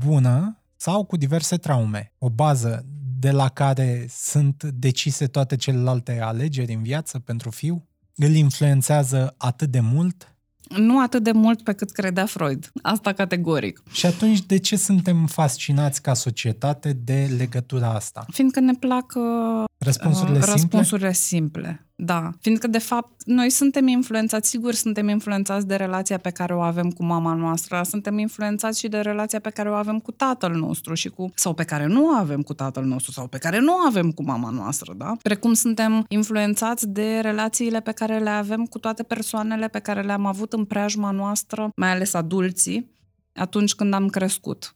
bună sau cu diverse traume? O bază de la care sunt decise toate celelalte alegeri în viață pentru fiu? Îl influențează atât de mult nu atât de mult pe cât credea Freud. Asta categoric. Și atunci de ce suntem fascinați ca societate de legătura asta? Fiindcă ne plac uh, răspunsurile, uh, răspunsurile simple. Simple. Da, fiindcă de fapt noi suntem influențați, sigur suntem influențați de relația pe care o avem cu mama noastră, suntem influențați și de relația pe care o avem cu tatăl nostru și cu sau pe care nu o avem cu tatăl nostru sau pe care nu o avem cu mama noastră, da? Precum suntem influențați de relațiile pe care le avem cu toate persoanele pe care le-am avut în preajma noastră, mai ales adulții, atunci când am crescut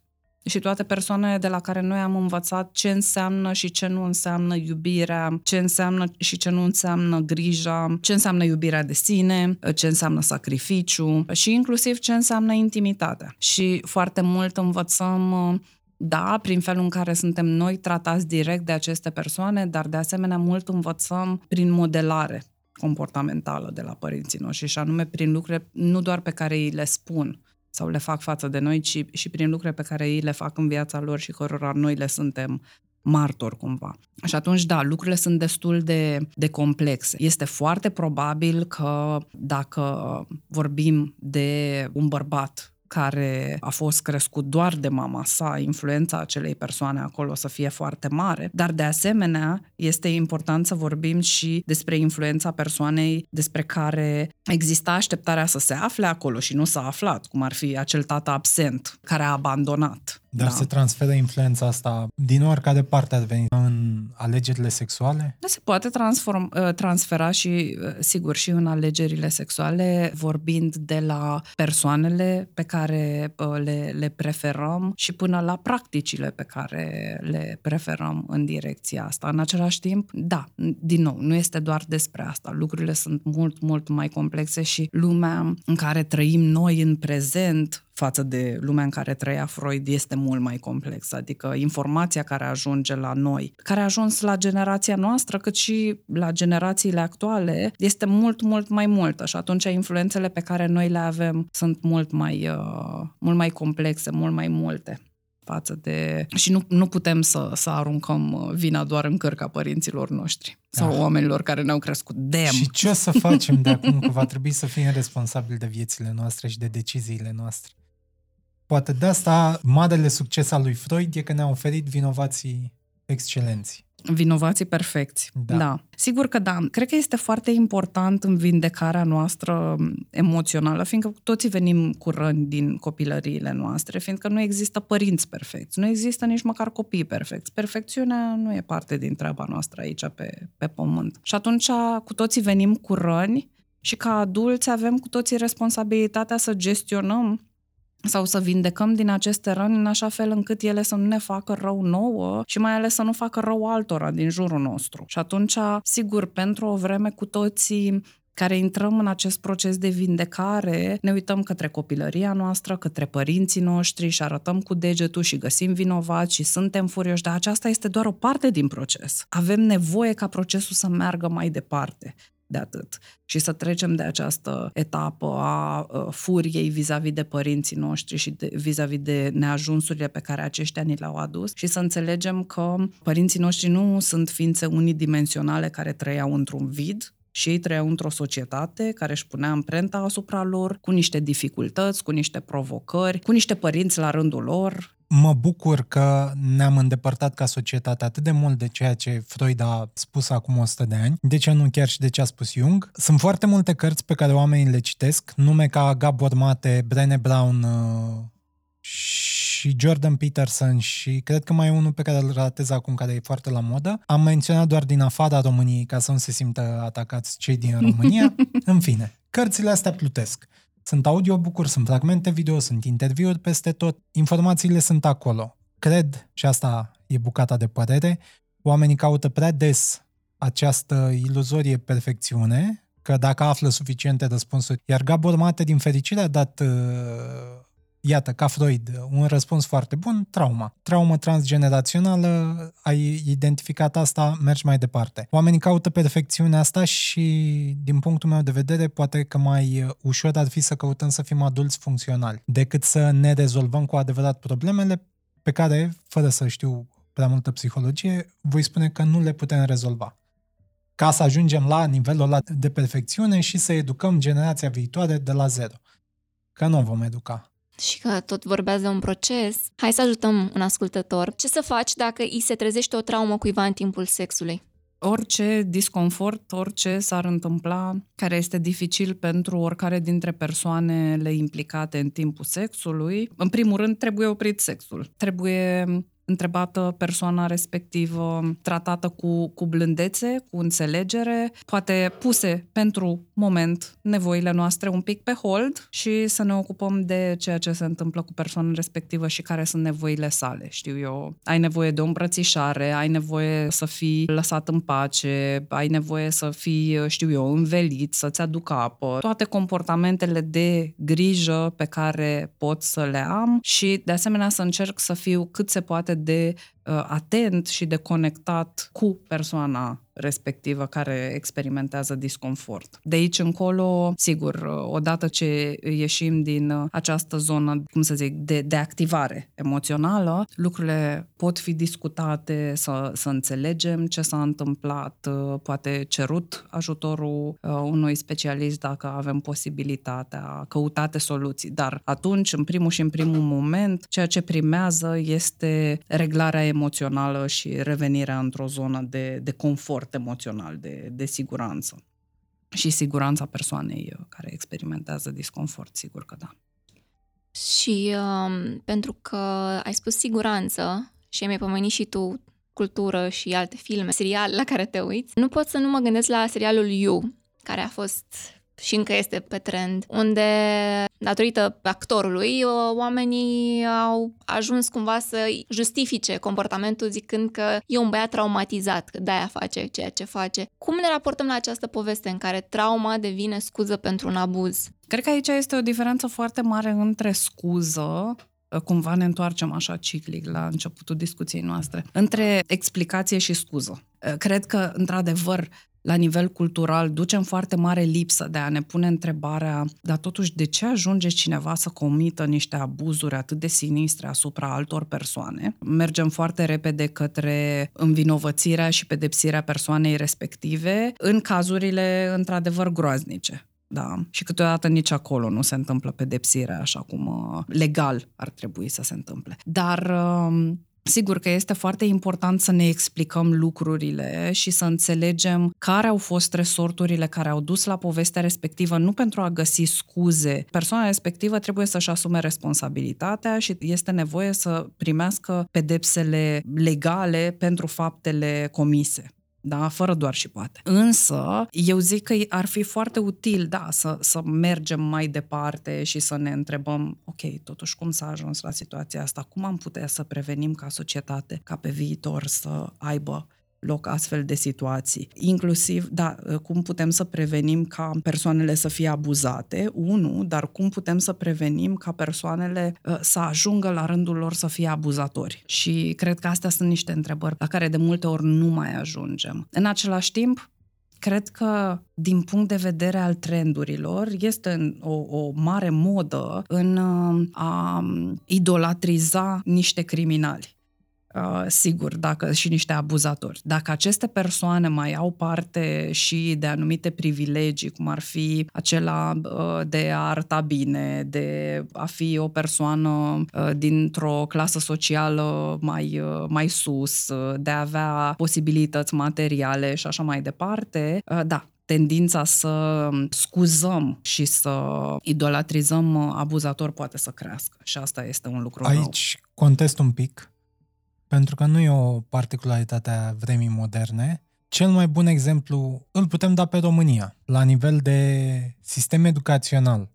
și toate persoanele de la care noi am învățat ce înseamnă și ce nu înseamnă iubirea, ce înseamnă și ce nu înseamnă grija, ce înseamnă iubirea de sine, ce înseamnă sacrificiu și inclusiv ce înseamnă intimitatea. Și foarte mult învățăm da, prin felul în care suntem noi tratați direct de aceste persoane, dar de asemenea mult învățăm prin modelare comportamentală de la părinții noștri și anume prin lucruri nu doar pe care îi le spun, sau le fac față de noi, ci și prin lucruri pe care ei le fac în viața lor și cărora noi le suntem martor cumva. Și atunci, da, lucrurile sunt destul de, de complexe. Este foarte probabil că dacă vorbim de un bărbat care a fost crescut doar de mama sa, influența acelei persoane acolo să fie foarte mare, dar de asemenea este important să vorbim și despre influența persoanei despre care exista așteptarea să se afle acolo și nu s-a aflat, cum ar fi acel tată absent care a abandonat Dar Da. se transferă influența asta din oricare parte ar veni în alegerile sexuale? Da, se poate transform, uh, transfera și, uh, sigur, și în alegerile sexuale, vorbind de la persoanele pe care uh, le, le preferăm și până la practicile pe care le preferăm în direcția asta. În același timp, da, din nou, nu este doar despre asta. Lucrurile sunt mult, mult mai complexe și lumea în care trăim noi în prezent față de lumea în care trăia Freud este mult mai complexă. Adică informația care ajunge la noi, care a ajuns la generația noastră, cât și la generațiile actuale, este mult, mult mai multă și atunci influențele pe care noi le avem sunt mult mai, uh, mult mai complexe, mult mai multe față de... Și nu, nu putem să, să aruncăm uh, vina doar în cărca părinților noștri sau Ah. oamenilor care ne-au crescut. Damn! Și ce o să facem de acum? Că va trebui să fim responsabili de viețile noastre și de deciziile noastre. Poate de asta marele succes al lui Freud e că ne-a oferit vinovații excelenți. Vinovații perfecți. Da. da. Sigur că da. Cred că este foarte important în vindecarea noastră emoțională, fiindcă cu toții venim cu răni din copilăriile noastre, fiindcă nu există părinți perfecți, nu există nici măcar copii perfecți. Perfecțiunea nu e parte din treaba noastră aici pe, pe pământ. Și atunci cu toții venim cu răni și ca adulți avem cu toții responsabilitatea să gestionăm sau să vindecăm din aceste răni în așa fel încât ele să nu ne facă rău nouă și mai ales să nu facă rău altora din jurul nostru. Și atunci, sigur, pentru o vreme cu toții care intrăm în acest proces de vindecare, ne uităm către copilăria noastră, către părinții noștri și arătăm cu degetul și găsim vinovați și suntem furioși, dar aceasta este doar o parte din proces. Avem nevoie ca procesul să meargă mai departe de atât. Și să trecem de această etapă a uh, furiei vis-a-vis de părinții noștri și de, vis-a-vis de neajunsurile pe care aceștia ni le-au adus și să înțelegem că părinții noștri nu sunt ființe unidimensionale care trăiau într-un vid, și ei trăiau într-o societate care își punea amprenta asupra lor, cu niște dificultăți, cu niște provocări, cu niște părinți la rândul lor, Mă bucur că ne-am îndepărtat ca societate atât de mult de ceea ce Freud a spus acum 100 de ani, de ce nu chiar și de ce a spus Jung. Sunt foarte multe cărți pe care oamenii le citesc, nume ca Gabor Mate, Brené Brown uh, și Jordan Peterson și cred că mai e unul pe care îl ratez acum, care e foarte la modă. Am menționat doar din afara României ca să nu se simtă atacați cei din România. În fine, cărțile astea plutesc. Sunt audiobook-uri, sunt fragmente video, sunt interviuri peste tot, informațiile sunt acolo. Cred, și asta e bucata de părere, oamenii caută prea des această iluzorie perfecțiune, că dacă află suficiente răspunsuri, iar Gabor Mate, din fericire, a dat, uh, iată, ca Freud, un răspuns foarte bun, trauma. Traumă transgenerațională, ai identificat asta, mergi mai departe. Oamenii caută perfecțiunea asta și, din punctul meu de vedere, poate că mai ușor ar fi să căutăm să fim adulți funcționali, decât să ne rezolvăm cu adevărat problemele pe care, fără să știu prea multă psihologie, voi spune că nu le putem rezolva ca să ajungem la nivelul ăla de perfecțiune și să educăm generația viitoare de la zero. Că nu o vom educa. Și că tot vorbează de un proces. Hai să ajutăm un ascultător. Ce să faci dacă îi se trezește o traumă cuiva în timpul sexului? orice disconfort, orice s-ar întâmpla care este dificil pentru oricare dintre persoanele implicate în timpul sexului, în primul rând trebuie oprit sexul. Trebuie întrebată persoana respectivă, tratată cu, cu blândețe, cu înțelegere, poate puse pentru moment nevoile noastre un pic pe hold și să ne ocupăm de ceea ce se întâmplă cu persoana respectivă și care sunt nevoile sale. Știu eu, ai nevoie de o îmbrățișare, ai nevoie să fii lăsat în pace, ai nevoie să fii, știu eu, învelit, să-ți aducă apă, toate comportamentele de grijă pe care pot să le am și de asemenea să încerc să fiu cât se poate de uh, atent și de conectat cu persoana respectivă care experimentează disconfort. De aici încolo, sigur, uh, odată ce ieșim din uh, această zonă, cum să zic, de, de activare emoțională, lucrurile pot fi discutate, să, să înțelegem ce s-a întâmplat, uh, poate cerut ajutorul uh, unui specialist dacă avem posibilitatea, căutate soluții. Dar atunci, în primul și în primul moment, ceea ce primează este reglarea emoțională și revenirea într-o zonă de, de confort emoțional, de, de siguranță. Și siguranța persoanei uh, care experimentează disconfort, sigur că da. Și uh, pentru că ai spus siguranță și mi-ai pomenit și tu cultură și alte filme, serial la care te uiți, nu pot să nu mă gândesc la serialul You, care a fost și încă este pe trend, unde, datorită actorului, oamenii au ajuns cumva să justifice comportamentul zicând că e un băiat traumatizat, că de-aia face ceea ce face. Cum ne raportăm la această poveste în care trauma devine scuză pentru un abuz? Cred că aici este o diferență foarte mare între scuză cumva ne întoarcem așa ciclic la începutul discuției noastre, între explicație și scuză. Cred că, într-adevăr, la nivel cultural ducem foarte mare lipsă de a ne pune întrebarea, dar totuși de ce ajunge cineva să comită niște abuzuri atât de sinistre asupra altor persoane? Mergem foarte repede către învinovățirea și pedepsirea persoanei respective în cazurile într-adevăr groaznice. Da. Și câteodată nici acolo nu se întâmplă pedepsirea așa cum uh, legal ar trebui să se întâmple. Dar uh, Sigur că este foarte important să ne explicăm lucrurile și să înțelegem care au fost resorturile care au dus la povestea respectivă, nu pentru a găsi scuze. Persoana respectivă trebuie să-și asume responsabilitatea și este nevoie să primească pedepsele legale pentru faptele comise da, fără doar și poate. Însă, eu zic că ar fi foarte util, da, să, să mergem mai departe și să ne întrebăm, ok, totuși cum s-a ajuns la situația asta, cum am putea să prevenim ca societate, ca pe viitor să aibă loc astfel de situații. Inclusiv, da, cum putem să prevenim ca persoanele să fie abuzate, unu, dar cum putem să prevenim ca persoanele uh, să ajungă la rândul lor să fie abuzatori. Și cred că astea sunt niște întrebări la care de multe ori nu mai ajungem. În același timp, cred că, din punct de vedere al trendurilor, este o, o mare modă în uh, a idolatriza niște criminali. Uh, sigur, dacă și niște abuzatori. Dacă aceste persoane mai au parte și de anumite privilegii, cum ar fi acela uh, de a arta bine, de a fi o persoană uh, dintr-o clasă socială mai, uh, mai sus, uh, de a avea posibilități materiale și așa mai departe, uh, da, tendința să scuzăm și să idolatrizăm abuzator poate să crească. Și asta este un lucru Aici nou. contest un pic pentru că nu e o particularitate a vremii moderne. Cel mai bun exemplu îl putem da pe România, la nivel de sistem educațional,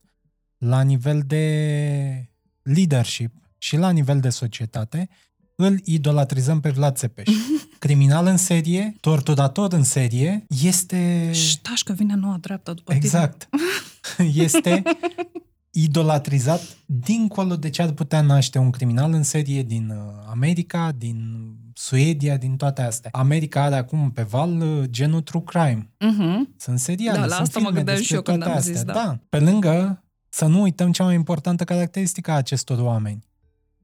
la nivel de leadership și la nivel de societate, îl idolatrizăm pe Vlad Țepeș. Criminal în serie, torturator în serie, este... Ștaș că vine noua dreaptă după Exact. Tine. Este idolatrizat dincolo de ce ar putea naște un criminal în serie din uh, America, din Suedia, din toate astea. America are acum pe val uh, genul true crime. Uh-huh. Sunt seriale, da, la sunt asta mă gândeam și eu când am astea. zis, da. da. Pe lângă, să nu uităm cea mai importantă caracteristică a acestor oameni.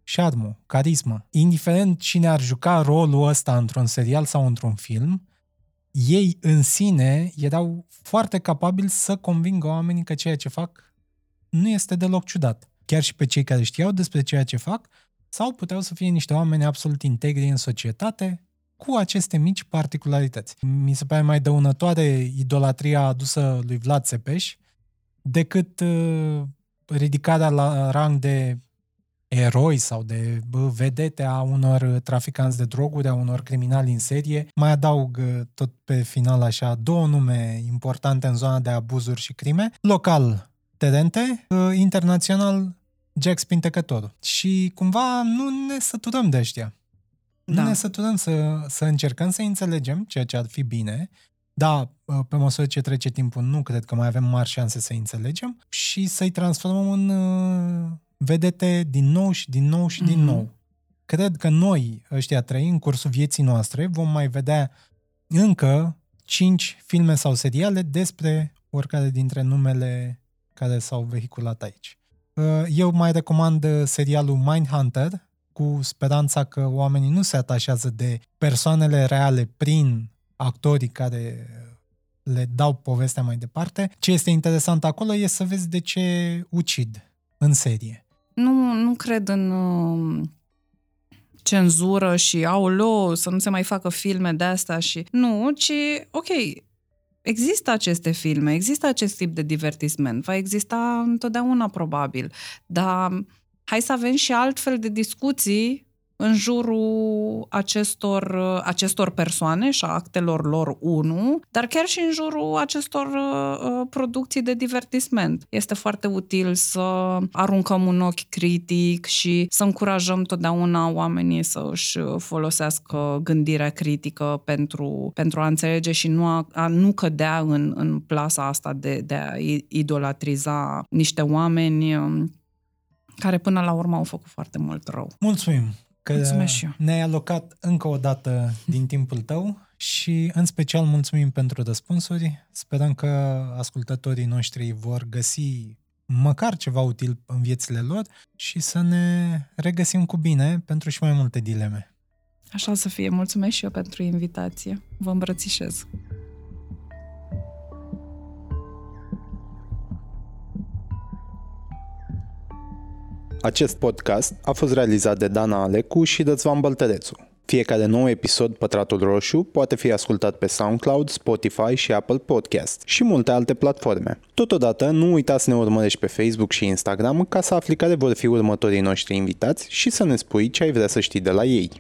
Șarmul, carismă. Indiferent cine ar juca rolul ăsta într-un serial sau într-un film, ei în sine erau foarte capabili să convingă oamenii că ceea ce fac nu este deloc ciudat. Chiar și pe cei care știau despre ceea ce fac, sau puteau să fie niște oameni absolut integri în societate, cu aceste mici particularități. Mi se pare mai dăunătoare idolatria adusă lui Vlad Țepeș decât uh, ridicarea la rang de eroi sau de vedete a unor traficanți de droguri, a unor criminali în serie. Mai adaug uh, tot pe final așa două nume importante în zona de abuzuri și crime. Local, terente, uh, internațional Jack Spintecătorul. Și cumva nu ne săturăm de ăștia. Da. Nu ne săturăm să, să încercăm să înțelegem ceea ce ar fi bine, da, uh, pe măsură ce trece timpul, nu cred că mai avem mari șanse să înțelegem și să-i transformăm în uh, vedete din nou și din nou și mm-hmm. din mhm. nou. Cred că noi, ăștia trei, în cursul vieții noastre, vom mai vedea încă cinci filme sau seriale despre oricare dintre numele care s-au vehiculat aici. Uh, eu mai recomand uh, serialul Mindhunter, cu speranța că oamenii nu se atașează de persoanele reale prin actorii care le dau povestea mai departe. Ce este interesant acolo e să vezi de ce ucid în serie. Nu, nu cred în uh, cenzură și aulă, să nu se mai facă filme de asta și... Nu, ci, ok, Există aceste filme, există acest tip de divertisment, va exista întotdeauna probabil, dar hai să avem și altfel de discuții în jurul acestor, acestor persoane și a actelor lor, unu, dar chiar și în jurul acestor uh, producții de divertisment. Este foarte util să aruncăm un ochi critic și să încurajăm totdeauna oamenii să își folosească gândirea critică pentru, pentru a înțelege și nu a, a nu cădea în, în plasa asta de, de a idolatriza niște oameni um, care până la urmă au făcut foarte mult rău. Mulțumim! Că Mulțumesc și eu. ne-ai alocat încă o dată din timpul tău și în special mulțumim pentru răspunsuri. Sperăm că ascultătorii noștri vor găsi măcar ceva util în viețile lor și să ne regăsim cu bine pentru și mai multe dileme. Așa să fie. Mulțumesc și eu pentru invitație. Vă îmbrățișez. Acest podcast a fost realizat de Dana Alecu și Dățvan Băltărețu. Fiecare nou episod Pătratul Roșu poate fi ascultat pe SoundCloud, Spotify și Apple Podcast și multe alte platforme. Totodată, nu uita să ne urmărești pe Facebook și Instagram ca să afli care vor fi următorii noștri invitați și să ne spui ce ai vrea să știi de la ei.